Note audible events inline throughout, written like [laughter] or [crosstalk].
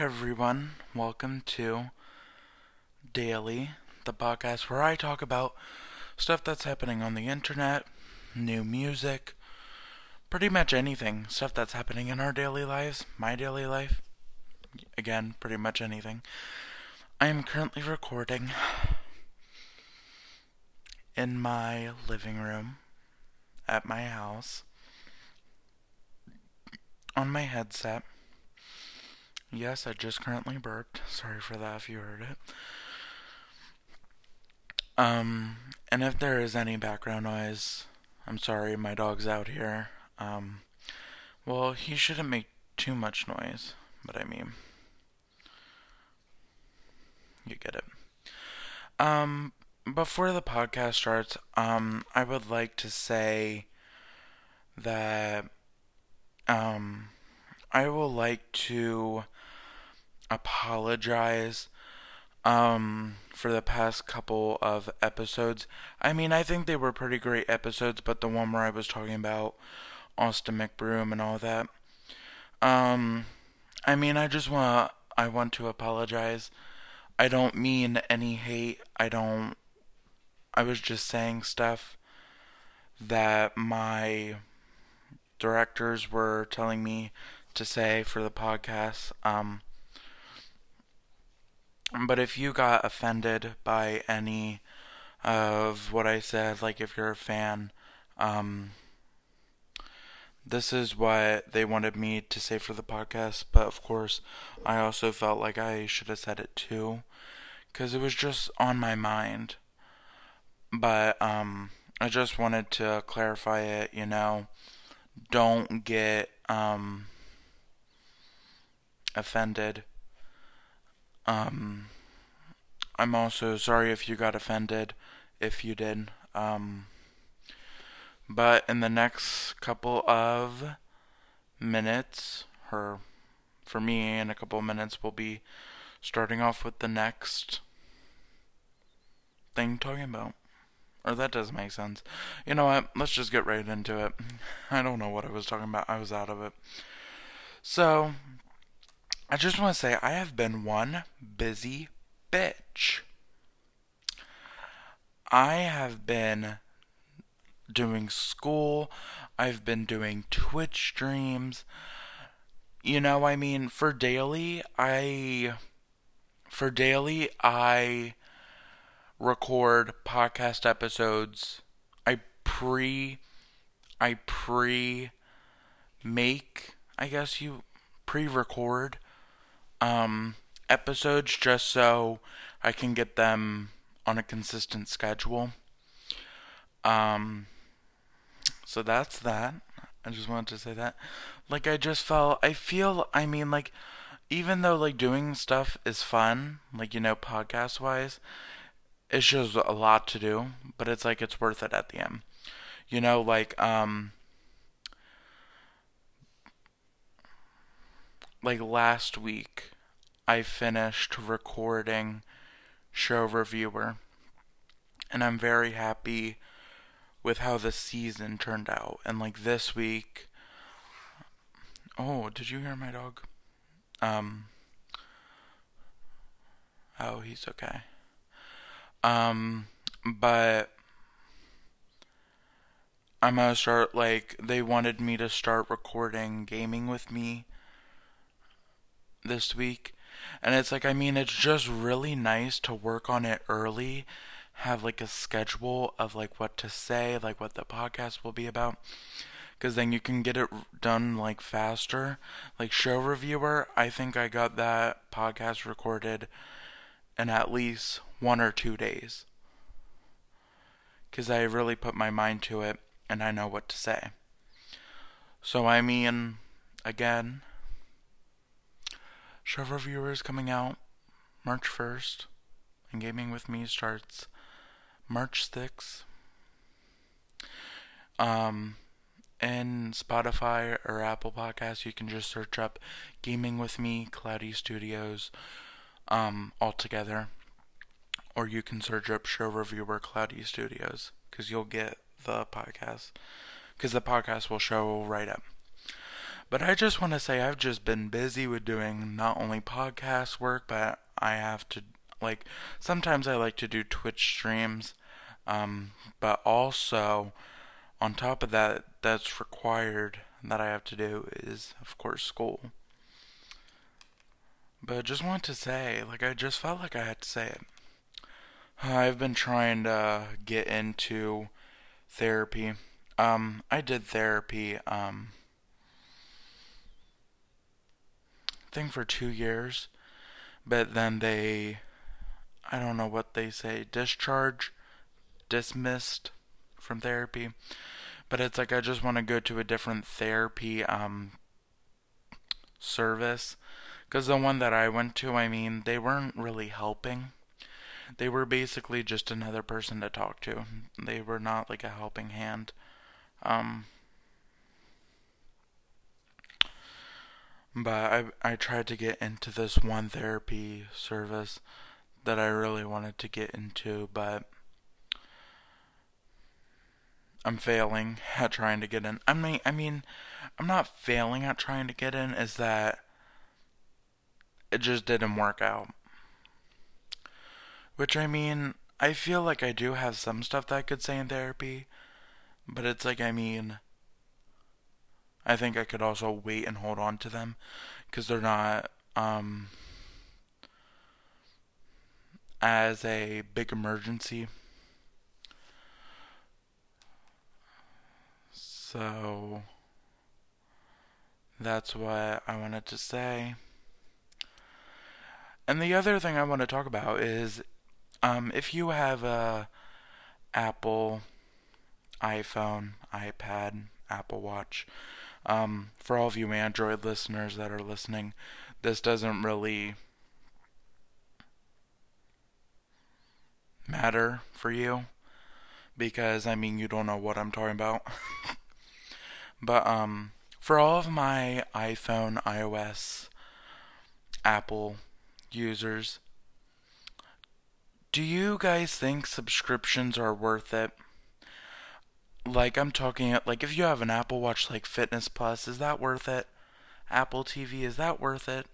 everyone. Welcome to Daily, the podcast where I talk about stuff that's happening on the internet, new music, pretty much anything. Stuff that's happening in our daily lives, my daily life. Again, pretty much anything. I am currently recording in my living room at my house on my headset. Yes, I just currently burped. Sorry for that if you heard it. Um, and if there is any background noise, I'm sorry, my dog's out here. Um, well, he shouldn't make too much noise, but I mean, you get it. Um, before the podcast starts, um, I would like to say that, um, I will like to apologize um for the past couple of episodes. I mean, I think they were pretty great episodes, but the one where I was talking about Austin McBroom and all that. Um I mean, I just want I want to apologize. I don't mean any hate. I don't I was just saying stuff that my directors were telling me to say for the podcast. Um but if you got offended by any of what I said, like if you're a fan, um, this is what they wanted me to say for the podcast. But of course, I also felt like I should have said it too, because it was just on my mind. But um, I just wanted to clarify it. You know, don't get um offended um, I'm also sorry if you got offended, if you did. Um, but in the next couple of minutes, or for me, in a couple of minutes, we'll be starting off with the next thing talking about. Or that doesn't make sense. You know what? Let's just get right into it. [laughs] I don't know what I was talking about. I was out of it. So, I just want to say I have been one busy bitch. I have been doing school, I've been doing Twitch streams. You know, I mean, for daily, I. For daily, I record podcast episodes. I pre. I pre make, I guess you pre record um, episodes just so I can get them on a consistent schedule. Um, so that's that. I just wanted to say that. Like, I just felt, I feel, I mean, like, even though, like, doing stuff is fun, like, you know, podcast wise, it's just a lot to do, but it's like, it's worth it at the end. You know, like, um, like last week, I finished recording Show Reviewer, and I'm very happy with how the season turned out. And like this week, oh, did you hear my dog? Um, oh, he's okay. Um, but I'm gonna start like they wanted me to start recording gaming with me this week. And it's like, I mean, it's just really nice to work on it early, have like a schedule of like what to say, like what the podcast will be about. Because then you can get it done like faster. Like Show Reviewer, I think I got that podcast recorded in at least one or two days. Because I really put my mind to it and I know what to say. So, I mean, again, Show Reviewers coming out March 1st, and Gaming with Me starts March 6th. Um, in Spotify or Apple Podcasts, you can just search up Gaming with Me, Cloudy Studios, um, all together. Or you can search up Show Reviewer Cloudy Studios, because you'll get the podcast. Because the podcast will show right up. But I just want to say I've just been busy with doing not only podcast work, but I have to like sometimes I like to do Twitch streams, um, but also on top of that, that's required that I have to do is of course school. But I just want to say, like I just felt like I had to say it. I've been trying to get into therapy. Um, I did therapy. Um, I think for two years, but then they, I don't know what they say, discharge, dismissed from therapy. But it's like I just want to go to a different therapy um, service because the one that I went to, I mean, they weren't really helping. They were basically just another person to talk to. They were not like a helping hand. Um, but I I tried to get into this one therapy service that I really wanted to get into, but I'm failing at trying to get in. I mean, I mean, I'm not failing at trying to get in. Is that it just didn't work out. Which I mean, I feel like I do have some stuff that I could say in therapy, but it's like I mean, I think I could also wait and hold on to them because they're not um, as a big emergency. So that's what I wanted to say. And the other thing I want to talk about is um, if you have a Apple iPhone, iPad, Apple Watch, um, for all of you Android listeners that are listening, this doesn't really matter for you because I mean you don't know what I'm talking about. [laughs] but um for all of my iPhone, iOS, Apple users, do you guys think subscriptions are worth it? Like I'm talking like if you have an Apple Watch like Fitness Plus, is that worth it? Apple TV, is that worth it?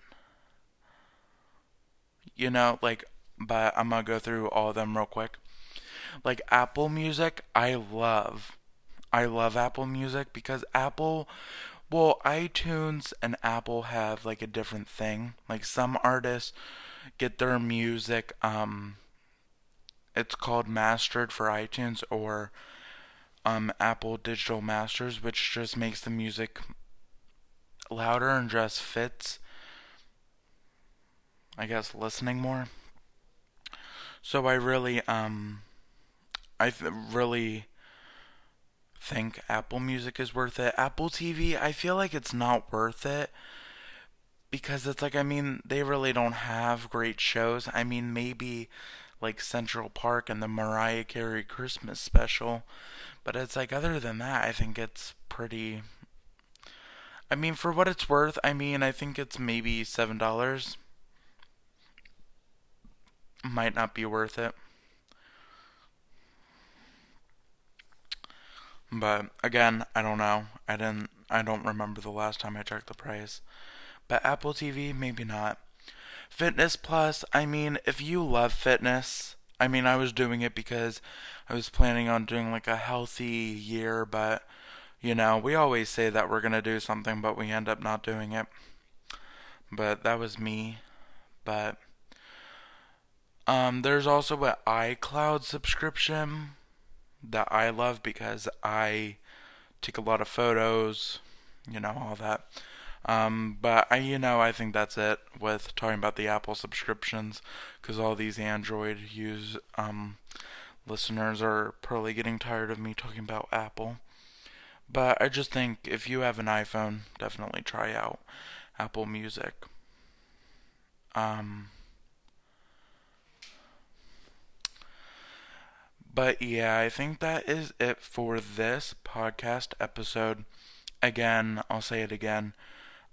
You know, like but I'm to go through all of them real quick. Like Apple Music, I love. I love Apple Music because Apple well, iTunes and Apple have like a different thing. Like some artists get their music um it's called mastered for iTunes or um Apple Digital Masters, which just makes the music louder and just fits I guess listening more. So I really um I th- really think Apple Music is worth it. Apple TV, I feel like it's not worth it because it's like I mean, they really don't have great shows. I mean, maybe like Central Park and the Mariah Carey Christmas special, but it's like other than that, I think it's pretty I mean, for what it's worth, I mean, I think it's maybe $7. Might not be worth it. But again, I don't know. I didn't I don't remember the last time I checked the price. But Apple TV, maybe not. Fitness Plus, I mean, if you love fitness, I mean, I was doing it because I was planning on doing like a healthy year, but you know, we always say that we're going to do something, but we end up not doing it. But that was me. But um there's also an iCloud subscription that I love because I take a lot of photos, you know, all that. Um, but I, you know, I think that's it with talking about the Apple subscriptions because all these Android use um, listeners are probably getting tired of me talking about Apple. But I just think if you have an iPhone, definitely try out Apple Music. Um, But yeah, I think that is it for this podcast episode. Again, I'll say it again.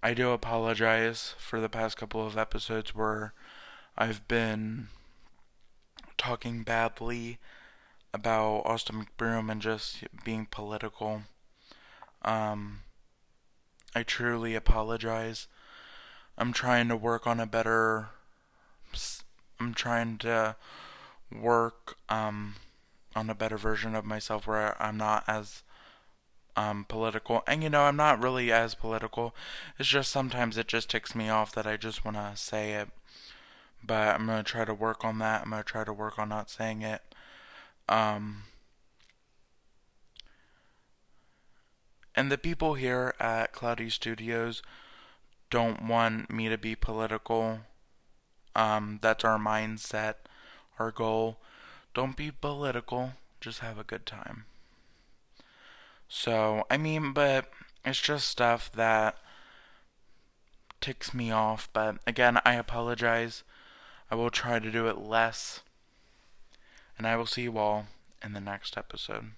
I do apologize for the past couple of episodes where I've been talking badly about Austin McBroom and just being political. Um, I truly apologize. I'm trying to work on a better. I'm trying to work um, on a better version of myself where I'm not as um, political. And you know, I'm not really as political. It's just sometimes it just ticks me off that I just want to say it. But I'm going to try to work on that. I'm going to try to work on not saying it. Um, and the people here at Cloudy Studios don't want me to be political. Um, that's our mindset, our goal. Don't be political, just have a good time. So, I mean, but it's just stuff that ticks me off. But again, I apologize. I will try to do it less. And I will see you all in the next episode.